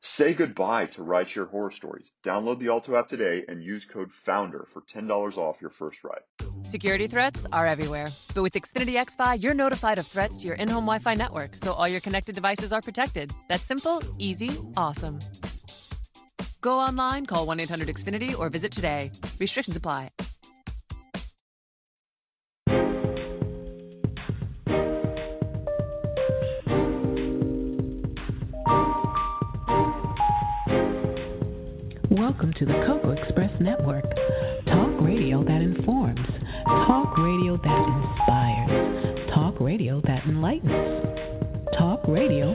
Say goodbye to rideshare horror stories. Download the Alto app today and use code FOUNDER for $10 off your first ride. Security threats are everywhere. But with Xfinity XFi, you're notified of threats to your in home Wi Fi network, so all your connected devices are protected. That's simple, easy, awesome. Go online, call 1 800 Xfinity, or visit today. Restrictions apply. Welcome to the Coco Express Network. Talk radio that informs. Talk radio that inspires. Talk radio that enlightens. Talk radio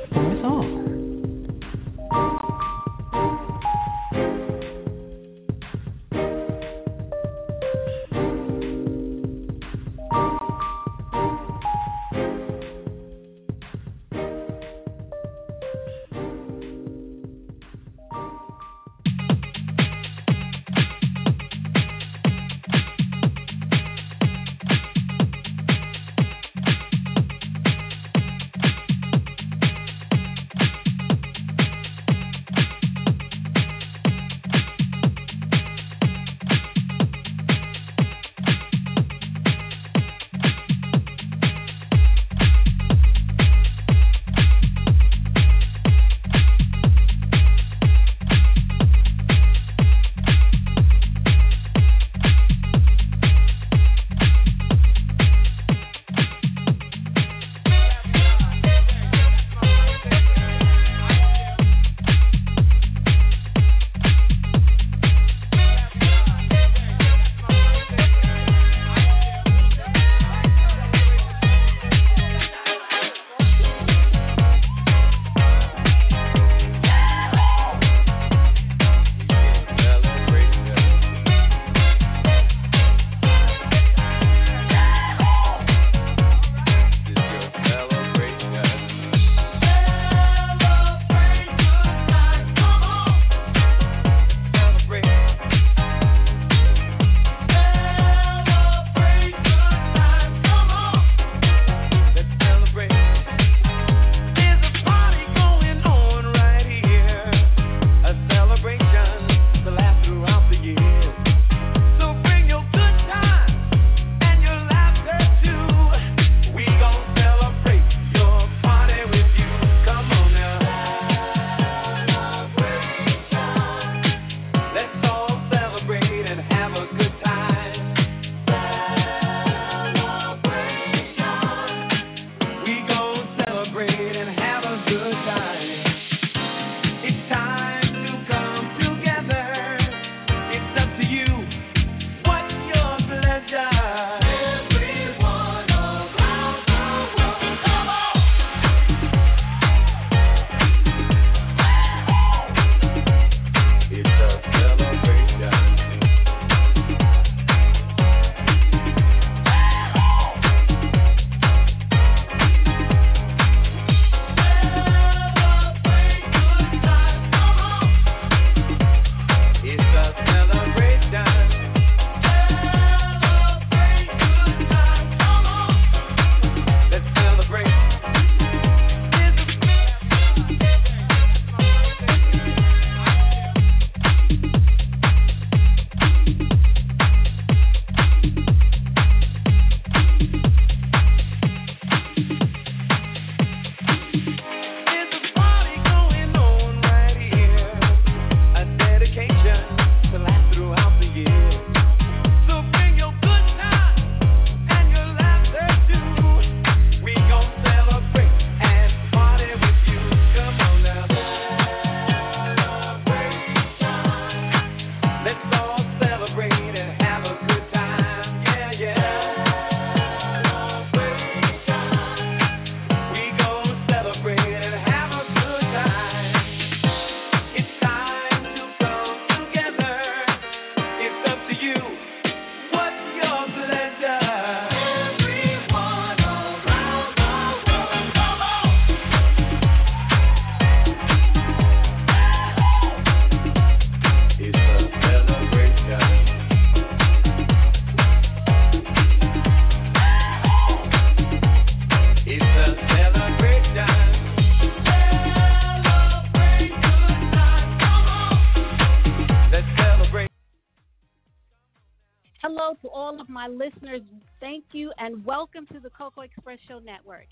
all of my listeners, thank you and welcome to the Coco Express Show Network.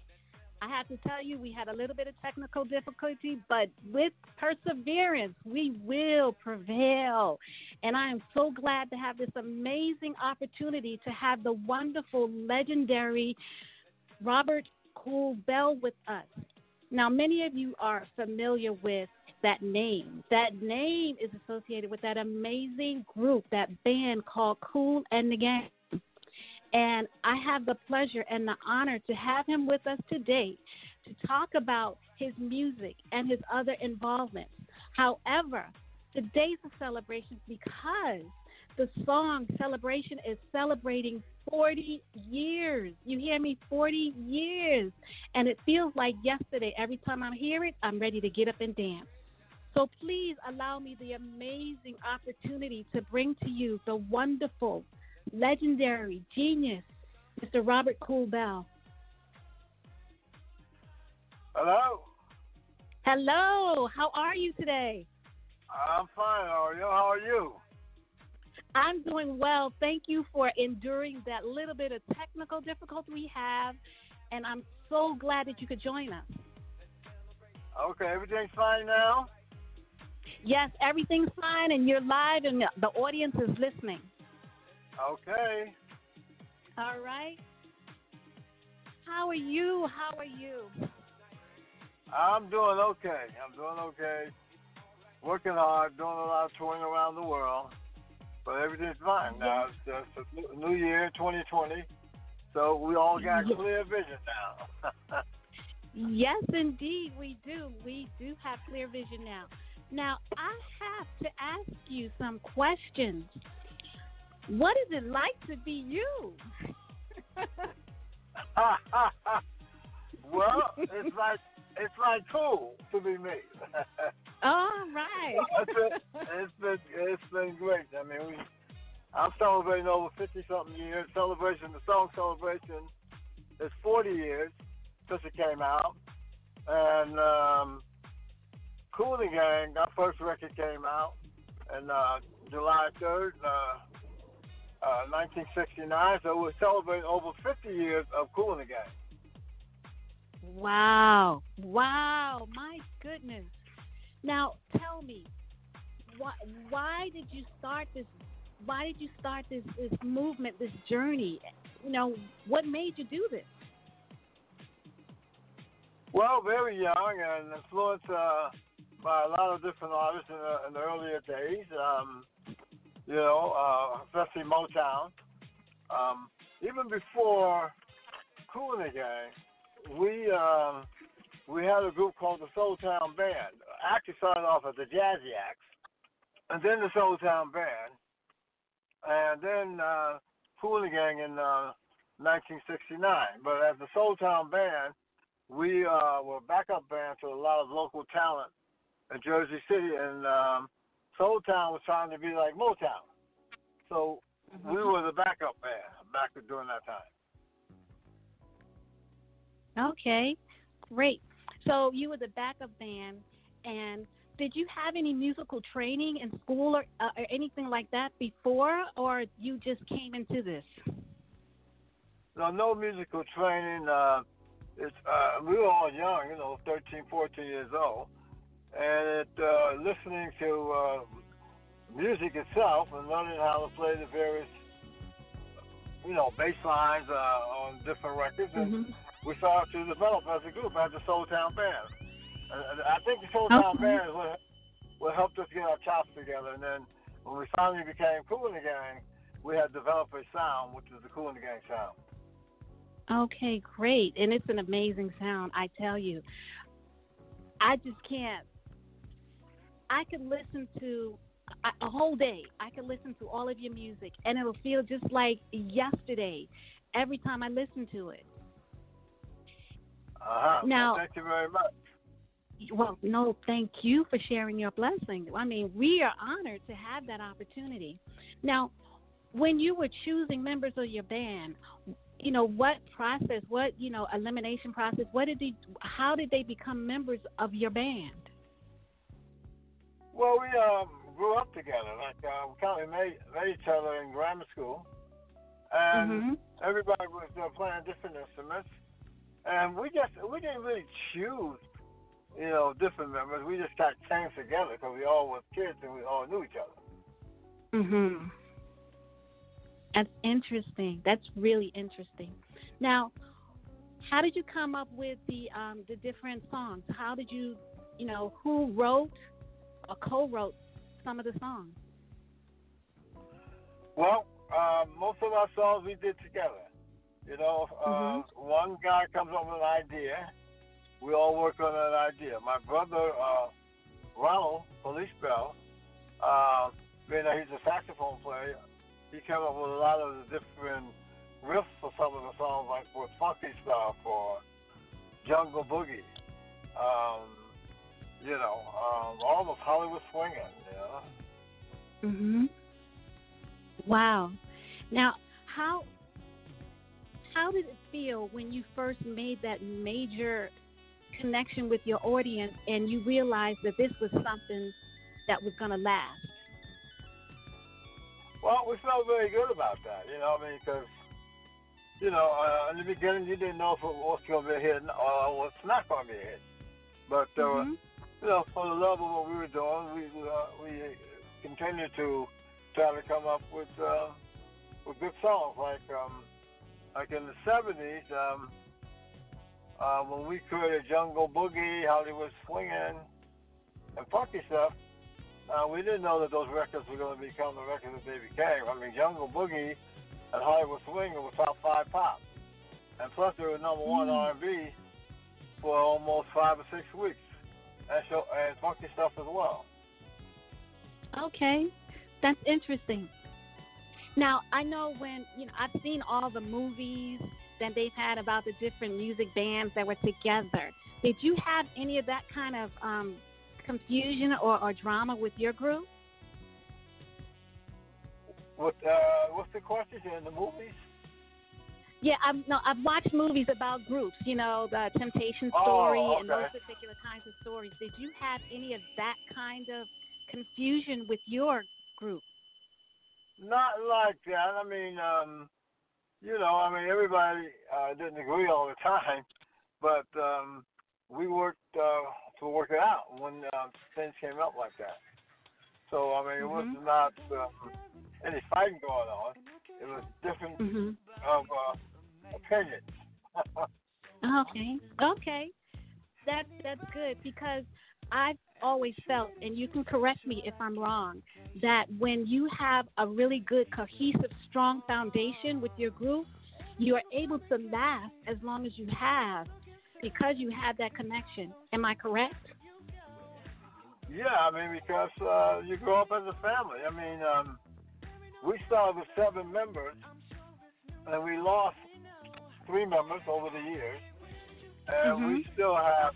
I have to tell you, we had a little bit of technical difficulty, but with perseverance, we will prevail. And I am so glad to have this amazing opportunity to have the wonderful, legendary Robert Kool Bell with us. Now, many of you are familiar with that name. That name is associated with that amazing group, that band called Kool and the Gang. And I have the pleasure and the honor to have him with us today to talk about his music and his other involvements. However, today's a celebration because the song Celebration is celebrating 40 years. You hear me? 40 years. And it feels like yesterday. Every time I hear it, I'm ready to get up and dance. So please allow me the amazing opportunity to bring to you the wonderful legendary genius, Mr. Robert Kool Bell. Hello. Hello. How are you today? I'm fine. How are you? How are you? I'm doing well. Thank you for enduring that little bit of technical difficulty we have, and I'm so glad that you could join us. Okay, everything's fine now? Yes, everything's fine, and you're live, and the audience is listening. Okay. All right. How are you? How are you? I'm doing okay. I'm doing okay. Working hard, doing a lot of touring around the world, but everything's fine now. It's just a new year, 2020, so we all got yes. clear vision now. yes, indeed, we do. We do have clear vision now. Now, I have to ask you some questions. What is it like to be you? well, it's like it's like cool to be me. All right. it's, been, it's been it's been great. I mean, we I'm celebrating over fifty something years. Celebration, the song celebration is forty years since it came out, and um, Kool and Gang, our first record came out, in uh, July third. Uh, 1969. Uh, so we're celebrating over 50 years of Kool and the Gang. Wow. Wow. My goodness. Now, tell me, why, why did you start this? Why did you start this, this movement, this journey? You know, what made you do this? Well, very young and influenced uh, by a lot of different artists in the, in the earlier days. Um, you know, uh, especially Motown. Um, even before Kool and the Gang, we um, we had a group called the Soul Town Band. Actually started off as the Jazziacs, and then the Soul Town Band, and then uh, Kool and the Gang in uh, 1969. But as the Soul Town Band, we uh, were a backup band to a lot of local talent in Jersey City, and um, Soul Town was trying to be like Motown. So mm-hmm. we were the backup band back during that time. Okay, great. So you were the backup band, and did you have any musical training in school or, uh, or anything like that before, or you just came into this? No, no musical training. Uh, it's uh, we were all young, you know, 13, 14 years old and it, uh, listening to uh, music itself and learning how to play the various, you know, bass lines uh, on different records. And mm-hmm. we started to develop as a group, as a Soul Town Band. And I think the Soul Town okay. Band is what, what helped us get our chops together. And then when we finally became Kool and the Gang, we had developed a sound, which is the Kool and the Gang sound. Okay, great. And it's an amazing sound, I tell you. I just can't I could listen to a, a whole day. I could listen to all of your music, and it'll feel just like yesterday every time I listen to it. Uh-huh. Now, well, thank you very much. Well, no, thank you for sharing your blessing. I mean, we are honored to have that opportunity. Now, when you were choosing members of your band, you know what process, what you know elimination process, what did they, how did they become members of your band? Well, we um, grew up together. Like uh, we kind of met, met each other in grammar school, and Mhm. everybody was uh, playing different instruments, and we just we didn't really choose, you know, different members. We just got came together because we all were kids and we all knew each other. Mhm. That's interesting. That's really interesting. Now, how did you come up with the um, the different songs? How did you, you know, who wrote or co-wrote some of the songs? Well, uh, most of our songs we did together. You know, uh, Mhm. one guy comes up with an idea, we all work on an idea. My brother uh, Ronald Khalis Bell, uh, being that he's a saxophone player, he came up with a lot of the different riffs for some of the songs, like with Funky Stuff or Jungle Boogie. Um, you know, um, almost Hollywood swinging. You know. Mhm. Wow. Now, how how did it feel when you first made that major connection with your audience and you realized that this was something that was going to last? Well, we felt very good about that, you know, I mean, because, you know, uh, in the beginning, you didn't know if it was going to be a hit or what's not going to be a hit. But, uh, Mhm. You know, for the love of what we were doing, we uh, we continued to try to come up with uh, with good songs, like um, like in the '70s, um, uh, when we created Jungle Boogie, Hollywood Swinging, and Funky Stuff. Uh, we didn't know that those records were going to become the records that they became. I mean, Jungle Boogie and Hollywood Swinging were top five pop, and plus they were number one Mm. R&B for almost five or six weeks, and so and stuff as well. Okay, that's interesting. Now I know when you know I've seen all the movies that they've had about the different music bands that were together. Did you have any of that kind of um, confusion or, or drama with your group? What uh, what's the question in the movies? Yeah, I've no, I've watched movies about groups. You know, the Temptation Oh, story and those particular kinds of stories. Did you have any of that kind of confusion with your group? Not like that. I mean, um, you know, I mean, everybody uh, didn't agree all the time, but um, we worked uh, to work it out when uh, things came up like that. So I mean, it was not um, any fighting going on. It was different Mhm. of uh, opinions. Okay. Okay. That's that's good because I've always felt, and you can correct me if I'm wrong, that when you have a really good, cohesive, strong foundation with your group, you are able to last as long as you have because you have that connection. Am I correct? Yeah, I mean, because uh, you grow up as a family. I mean, um, we started with seven members, and we lost three members over the years, and we still have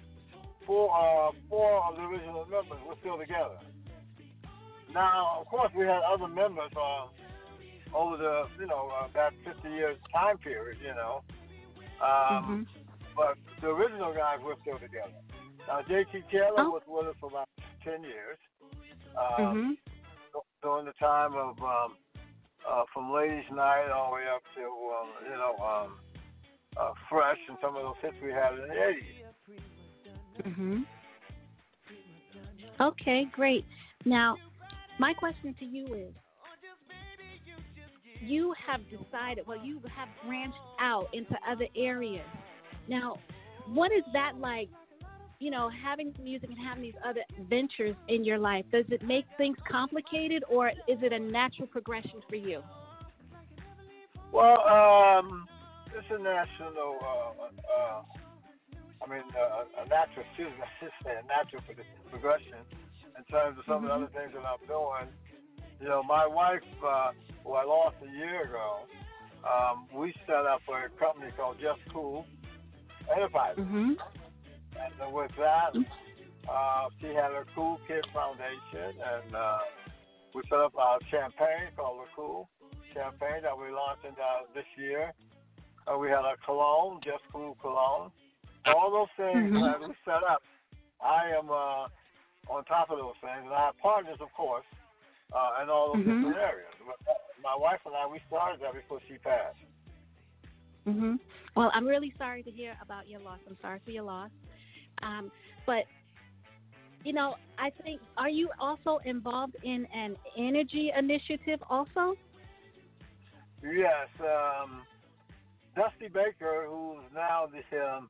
four uh, four of the original members. We're still together. Now, of course, we had other members uh, over the you know uh, that 50 years time period, you know, um, but the original guys we're still together. Now, J.T. Taylor Oh. was with us for about 10 years. Um, during the time of um, uh, from Ladies Night all the way up to um, you know um, uh, Fresh and some of those hits we had in the 80s. Mhm. Okay, great. Now, my question to you is you have decided, well, you have branched out into other areas. Now, what is that like, you know, having music and having these other ventures in your life? Does it make things complicated or is it a natural progression for you? Well, um, it's a national, uh, uh, I mean, uh, a natural, excuse me, I should say a natural progression in terms of some of the other things that I'm doing. You know, my wife, uh, who I lost a year ago, um, we set up a company called Just Cool Enterprises. Mhm. And with that, uh, she had a Cool Kid Foundation, and uh, we set up our champagne called the Cool Champagne that we launched in, uh, this year. Uh, we had a cologne, Just Cool Cologne. All those things Mhm. that we set up, I am uh, on top of those things, and I have partners, of course, uh, in all those Mhm. different areas. But my wife and I, we started that before she passed. Mhm. Well, I'm really sorry to hear about your loss. I'm sorry for your loss. Um, but you know, I think are you also involved in an energy initiative also? Yes, um, Dusty Baker, who's now the um,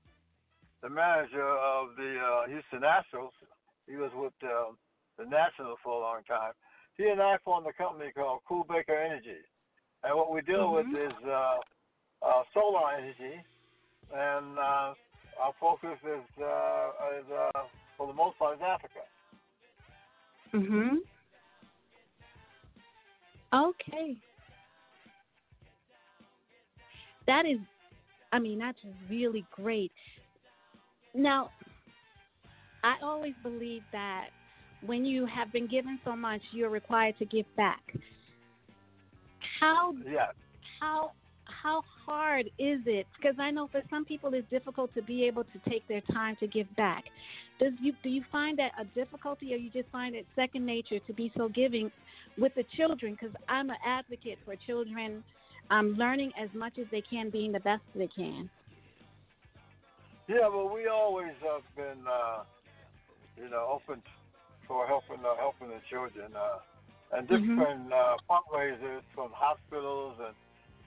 the manager of the uh, Houston Nationals, he was with uh, the Nationals for a long time. He and I formed a company called Kool Baker Energy, and what we deal Mhm. with is uh, uh, solar energy, and uh, our focus is uh, is uh, for the most part is Africa. Mm-hmm. Okay. That is I mean, that's really great. Now, I always believe that when you have been given so much, you're required to give back. How Yes. how how hard is it? Because I know for some people it's difficult to be able to take their time to give back. Does you do you find that a difficulty, or you just find it second nature to be so giving with the children? Because I'm an advocate for children, um, learning as much as they can, being the best they can. Yeah, well, we always have been, uh, you know, open for helping uh, helping the children uh, and Mhm. different uh, fundraisers from hospitals and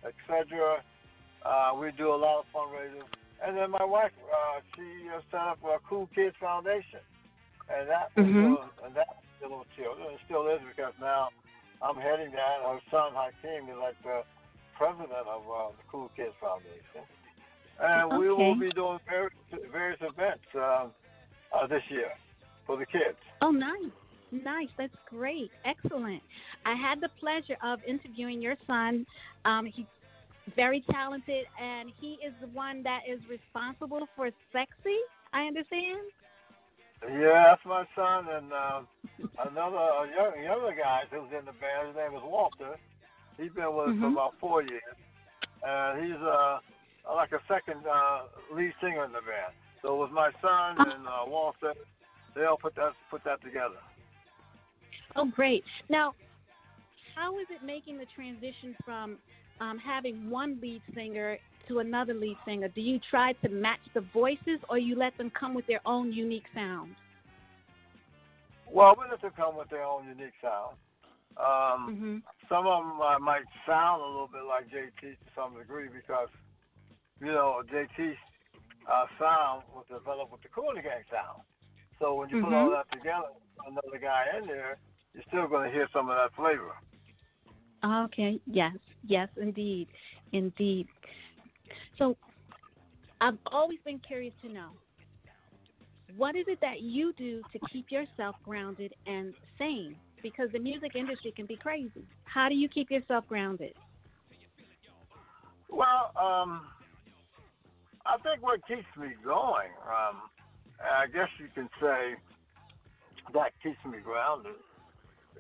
etc. Uh, we do a lot of fundraisers, and then my wife, uh, she uh, set up a Cool Kids Foundation, and that was Mhm. uh, and that was still with children. It still is because now I'm heading that. Her son Hakeem is like the president of uh, the Cool Kids Foundation. And we will be doing various, various events um, uh, this year for the kids. Oh, nice. Nice. That's great. Excellent. I had the pleasure of interviewing your son. Um, he's very talented, and he is the one that is responsible for Sexy, I understand. Yeah, that's my son and um, another a young, younger guy who's in the band. His name is Walter. He's been with us for Mhm. about four years, and he's uh, like a second uh, lead singer in the band. So it was my son and uh, Walter. They all put that put that together. Oh, great. Now, how is it making the transition from um, having one lead singer to another lead singer? Do you try to match the voices, or you let them come with their own unique sound? Well, we let them come with their own unique sound. Um, Mm-hmm. some of them uh, might sound a little bit like JT to some degree because, you know, JT's uh, sound was developed with the Cooler Gang sound. So when you put all Mhm. that together, another guy in there, you're still going to hear some of that flavor. Okay. Yes. Yes, indeed. Indeed. So, I've always been curious to know what is it that you do to keep yourself grounded and sane? Because the music industry can be crazy. How do you keep yourself grounded? Well, um, I think what keeps me going, um, I guess you can say that keeps me grounded,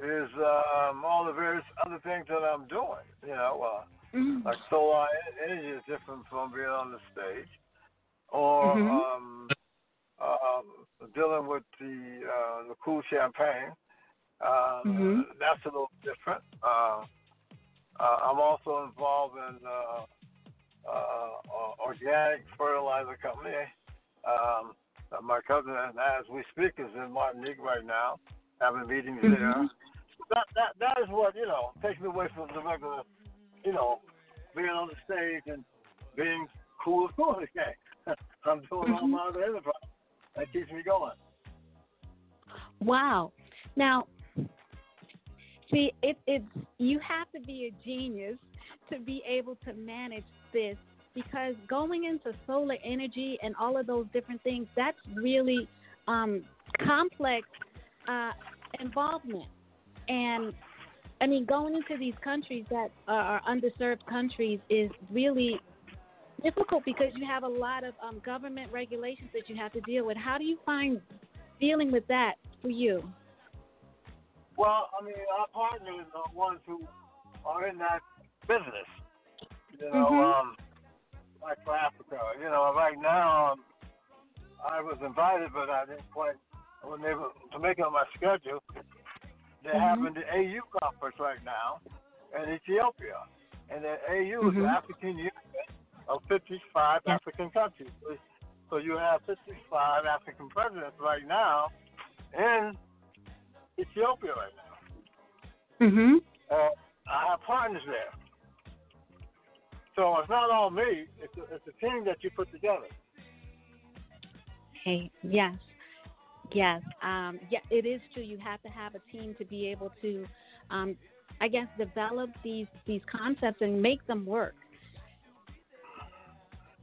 is um, all the various other things that I'm doing. You know, uh, Mm. like solar energy is different from being on the stage, or Mhm. um, um, dealing with the uh, the cool champagne. Uh, Mhm. That's a little different. Uh, uh, I'm also involved in uh, uh, uh, organic fertilizer company. Um, uh, my cousin, as we speak, is in Martinique right now, having meetings Mhm. there. That that that is what you know takes me away from the regular, you know, being on the stage and being cool as cool as gang. I'm doing all Mhm. my other enterprise. That keeps me going. Wow. Now, see, it, it's you have to be a genius to be able to manage this because going into solar energy and all of those different things, that's really um, complex uh, involvement. And I mean, going into these countries that are underserved countries is really difficult because you have a lot of um, government regulations that you have to deal with. How do you find dealing with that for you? Well, I mean, our partners are ones who are in that business. You know, Mhm. um, like for Africa. You know, right now um, I was invited, but I didn't quite. I wasn't able to make on my schedule. they're Mm-hmm. having the AU conference right now in Ethiopia, and the AU is Mhm. the African Union of 55 Yeah. African countries. So- So you have 55 African presidents right now in Ethiopia right now. Mm-hmm. Uh, I have partners there. So it's not all me. It's a, it's a team that you put together. Hey, yes, yes, um, yeah. It is true. You have to have a team to be able to, um, I guess, develop these these concepts and make them work.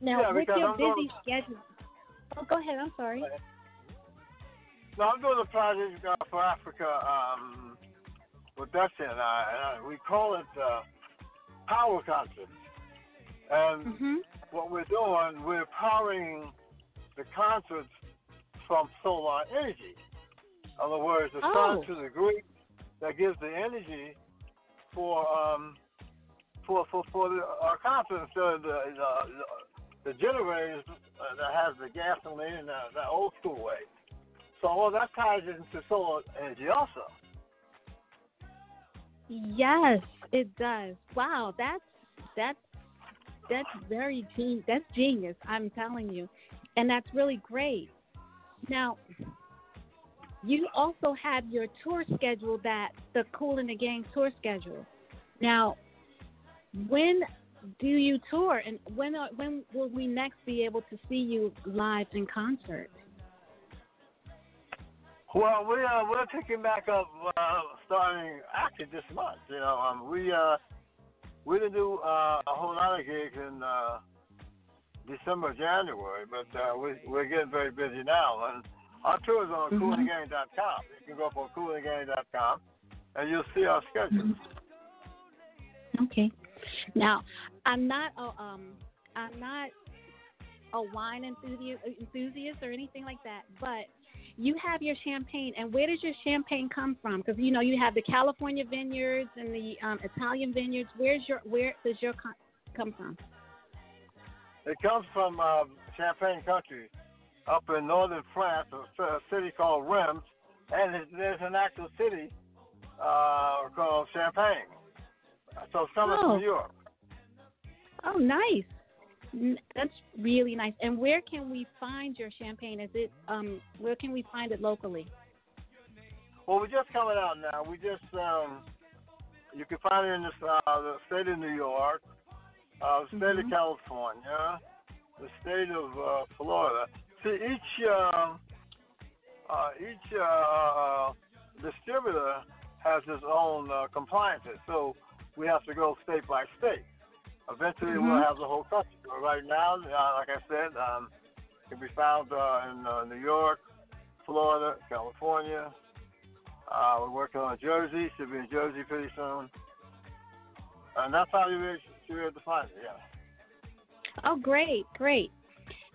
Now, Yeah, with your I'm going- busy schedule. Oh, go ahead. I'm sorry. No, I'm doing a project uh, for Africa um, with Dusty and I, and I, we call it uh, Power Concerts. And Mhm. what we're doing, we're powering the concerts from solar energy. In other words, the Oh. sun to the grid that gives the energy for um for for for the our concerts. So the the, the generators uh, that has the gasoline and the, the old school way. So all that ties into solar energy also. Yes, it does. Wow, that's that's that's very gen- that's genius. I'm telling you, and that's really great. Now, you also have your tour schedule that the Kool and the Gang tour schedule. Now, when do you tour, and when are, when will we next be able to see you live in concert? Well, we uh, we're picking back up uh, starting actually this month. You know, um, we uh, we didn't do uh, a whole lot of gigs in uh, December, January, but uh, we we're getting very busy now. And our tour is on Mhm. coolinggang.com. You can go up on coolinggang.com, and you'll see our schedule. Okay. Now, I'm not a um, I'm not a wine enthusiast, enthusiast or anything like that, but you have your champagne, and where does your champagne come from? Because you know you have the California vineyards and the um, Italian vineyards. Where's your where does your con- come from? It comes from uh, Champagne country, up in northern France, a, a city called Reims, and it- there's an actual city uh, called Champagne. So it's coming Oh. from Europe. Oh, nice. That's really nice. And where can we find your champagne? Is it um where can we find it locally? Well, we're just coming out now. We just um, you can find it in this, uh, the state of New York, uh, the state Mhm. of California, the state of uh, Florida. See, each uh, uh, each uh, distributor has his own uh, compliances, so we have to go state by state. Eventually, we'll Mhm. have the whole country. But right now, uh, like I said, um, it can be found uh, in uh, New York, Florida, California. Uh, we're working on Jersey. Should be in Jersey pretty soon. And that's how you really should be able to find it. Yeah. Oh, great, great.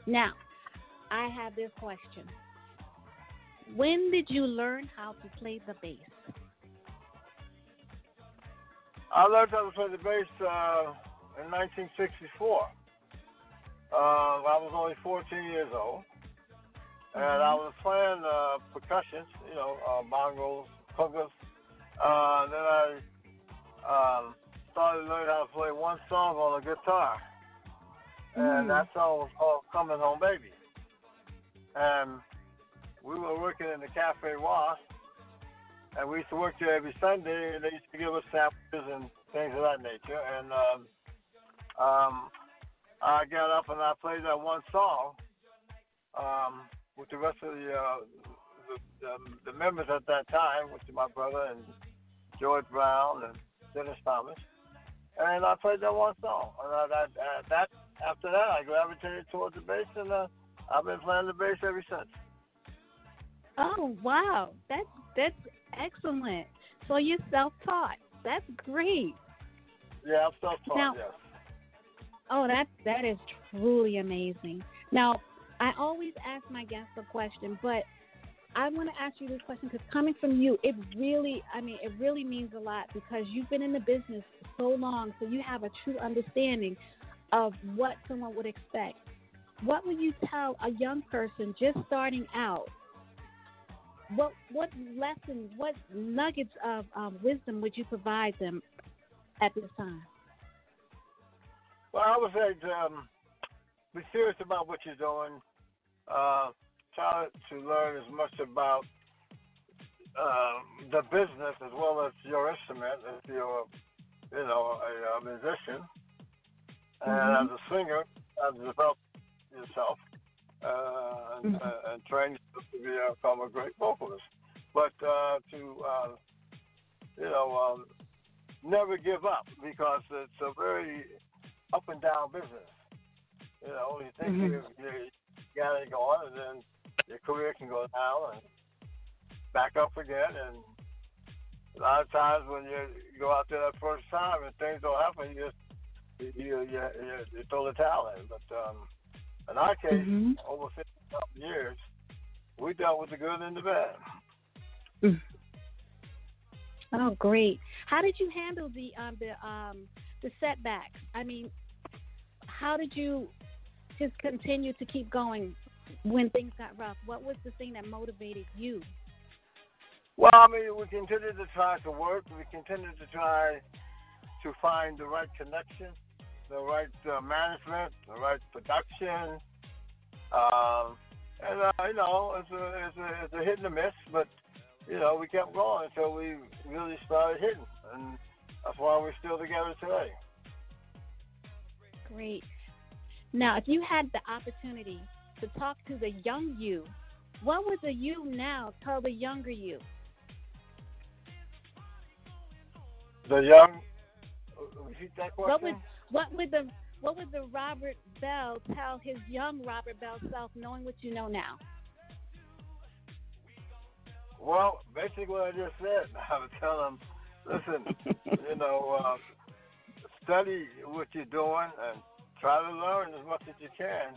Now, I have this question. When did you learn how to play the bass? I learned how to play the bass uh, in 1964. Uh, I was only 14 years old, and I was playing uh, percussion, you know, uh, bongos, congas. Uh, then I um, started learning how to play one song on a guitar, and Mm. that song was called "Coming Home Baby." And we were working in the Cafe Wasp, and we used to work there every Sunday, and they used to give us samples and things of that nature. And um, um, I got up and I played that one song um, with the rest of the, uh, the, the the members at that time, which is my brother and George Brown and Dennis Thomas. And I played that one song, and I, that, uh, that after that I gravitated towards the bass, and uh, I've been playing the bass ever since. Oh, wow. That's that's excellent. So you're self-taught. That's great. Yeah, I'm self-taught. Now- yes. Oh, that that is truly amazing. Now, I always ask my guests a question, but I want to ask you this question because coming from you, it really, I mean, it really means a lot because you've been in the business so long, so you have a true understanding of what someone would expect. What would you tell a young person just starting out what what lessons, what nuggets of um, wisdom would you provide them at this time? Well, I would say um, be serious about what you're doing. Uh, try to learn as much about uh, the business as well as your instrument, if you're, you know, a, a musician. And Mhm. as a singer, uh, develop yourself uh, and, Mhm. uh, and train yourself to become a great vocalist. But uh, to, uh, you know, um, never give up because it's a very up and down business. You know, you think Mhm. you, you got it going, and then can go down and back up again. And a lot of times when you go out there that first time and things don't happen, you just you you, you, you, throw the towel in. But um, in our case, Mhm. over 50 years, we dealt with the good and the bad. Oh, great! How did you handle the um, the um, the setbacks? I mean, how did you just continue to keep going when things got rough? What was the thing that motivated you? Well, I mean, we continued to try to work. We continued to try to find the right connection, the right uh, management, the right production. Um, and, uh, you know, it's a, it's, a, it's a hit and a miss, but, you know, we kept going until we really started hitting. And that's why we're still together today. Great. Now, if you had the opportunity to talk to the young you, what would the you now tell the younger you? The young, repeat that question? What would what would the what would the Robert Bell tell his young Robert Bell self, knowing what you know now? Well, basically what I just said. I would tell him, listen, you know, uh, study what you're doing and try to learn as much as you can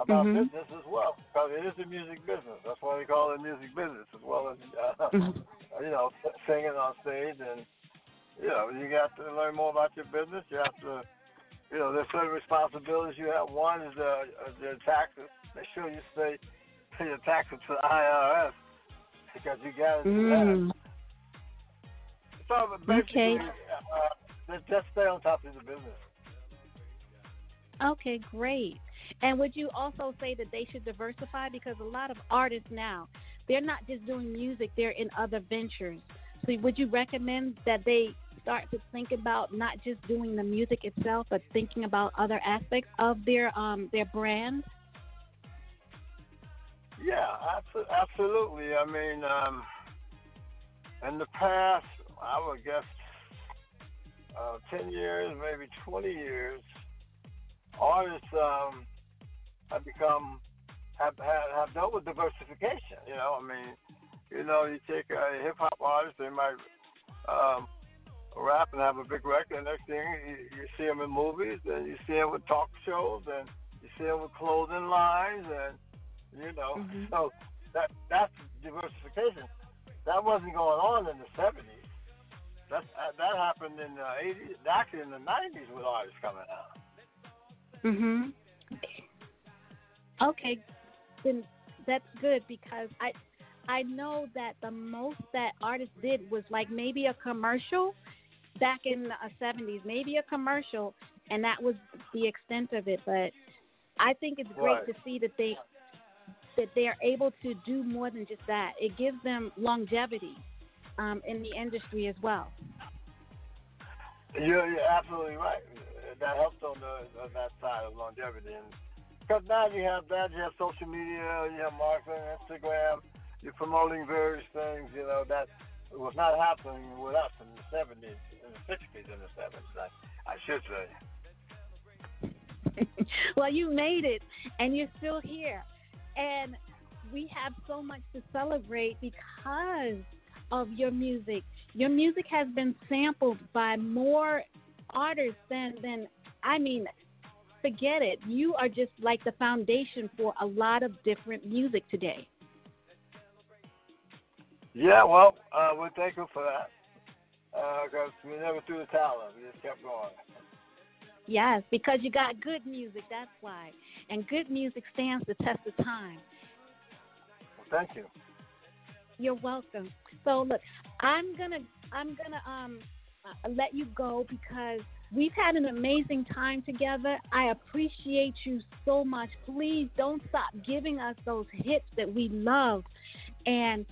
about Mhm. business as well, because it is a music business. That's why they call it music business, as well as uh, Mhm. you know singing on stage. And you know, you got to learn more about your business. You have to, you know, there's certain responsibilities you have. One is uh, uh, the taxes. Make sure you stay pay your taxes to the IRS because you got to do that. Mm. So basically, Okay. uh, just stay on top of the business. Okay, great. And would you also say that they should diversify because a lot of artists now, they're not just doing music, they're in other ventures. So would you recommend that they start to think about not just doing the music itself, but thinking about other aspects of their um their brand? Yeah, absolutely. I mean, um, in the past, I would guess uh, 10 years, maybe 20 years, artists um, have become, have, have, have dealt with diversification. You know, I mean, you know, you take a hip hop artist, they might um, rap and have a big record, and next thing you, you see them in movies, and you see them with talk shows, and you see them with clothing lines, and you know, Mhm. so that that's diversification. That wasn't going on in the seventies. That that happened in the eighties, actually in the nineties with artists coming out. Mhm. Okay, then that's good because I I know that the most that artists did was like maybe a commercial back in the seventies, maybe a commercial, and that was the extent of it. But I think it's great Right. to see that they that they are able to do more than just that. It gives them longevity um, in the industry as well. You're, you're absolutely right. That helps on the on that side of longevity, and because now you have that, you have social media, you have marketing, Instagram, you're promoting various things. You know that was not happening with us in the seventies, in the sixties, in the seventies. I, I should say. well, you made it, and you're still here, and we have so much to celebrate because of your music. Your music has been sampled by more artists than than I mean, forget it. You are just like the foundation for a lot of different music today. Yeah, well, uh, we're thankful for that because we never threw the towel in. We just kept going. Yes, because you got good music. That's why, and good music stands the test of time. Well, thank you. You're welcome. So look, I'm gonna I'm gonna um uh, let you go because we've had an amazing time together. I appreciate you so much. Please don't stop giving us those hits that we love. And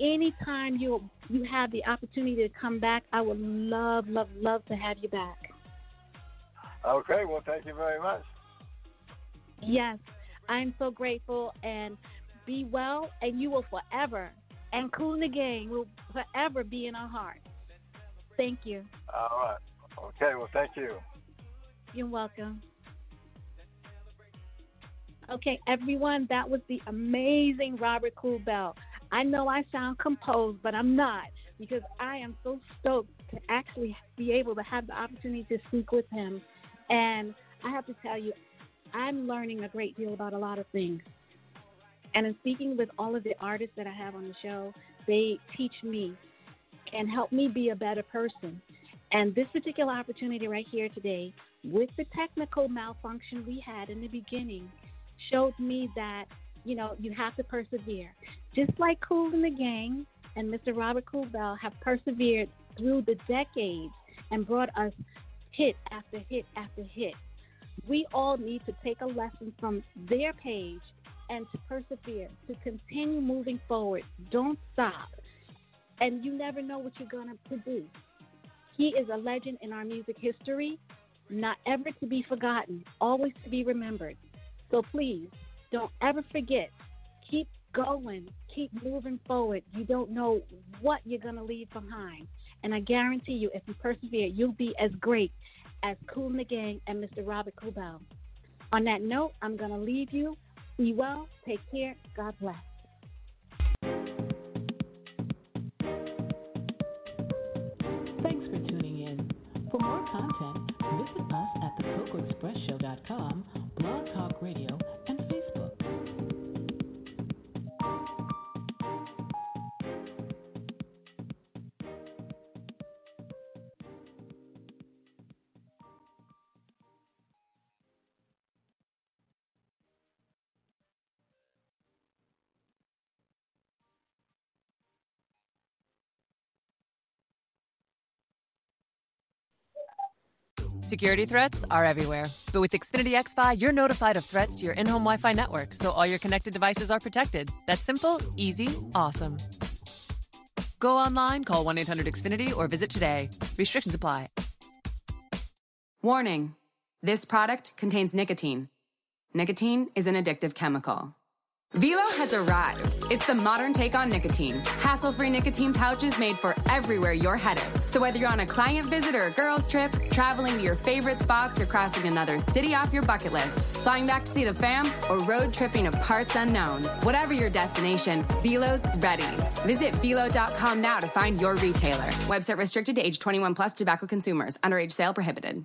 anytime you you have the opportunity to come back, I would love, love, love to have you back. Okay, well, thank you very much. Yes, I'm so grateful and be well, and you will forever, and Kool Gang will forever be in our hearts. Thank you. All right. Okay, well, thank you. You're welcome. Okay, everyone, that was the amazing Robert Kool Bell. I know I sound composed, but I'm not because I am so stoked to actually be able to have the opportunity to speak with him. And I have to tell you, I'm learning a great deal about a lot of things. And in speaking with all of the artists that I have on the show, they teach me and help me be a better person. And this particular opportunity right here today, with the technical malfunction we had in the beginning, showed me that, you know, you have to persevere. Just like Kool and the Gang and Mr. Robert Kool Bell have persevered through the decades and brought us hit after hit after hit. We all need to take a lesson from their page and to persevere, to continue moving forward. Don't stop. And you never know what you're going to produce. He is a legend in our music history, not ever to be forgotten, always to be remembered. So please, don't ever forget. Keep going, keep moving forward. You don't know what you're going to leave behind. And I guarantee you, if you persevere, you'll be as great as Kool and the Gang and Mr. Robert Kool Bell. On that note, I'm going to leave you. Be well. Take care. God bless. thecocoexpressshow.com, Security threats are everywhere. But with Xfinity XFi, you're notified of threats to your in home Wi Fi network, so all your connected devices are protected. That's simple, easy, awesome. Go online, call 1 800 Xfinity, or visit today. Restrictions apply. Warning this product contains nicotine. Nicotine is an addictive chemical. Velo has arrived. It's the modern take on nicotine. Hassle free nicotine pouches made for everywhere you're headed. So, whether you're on a client visit or a girls' trip, traveling to your favorite spots, or crossing another city off your bucket list, flying back to see the fam, or road tripping to parts unknown, whatever your destination, Velo's ready. Visit Velo.com now to find your retailer. Website restricted to age 21 plus tobacco consumers. Underage sale prohibited.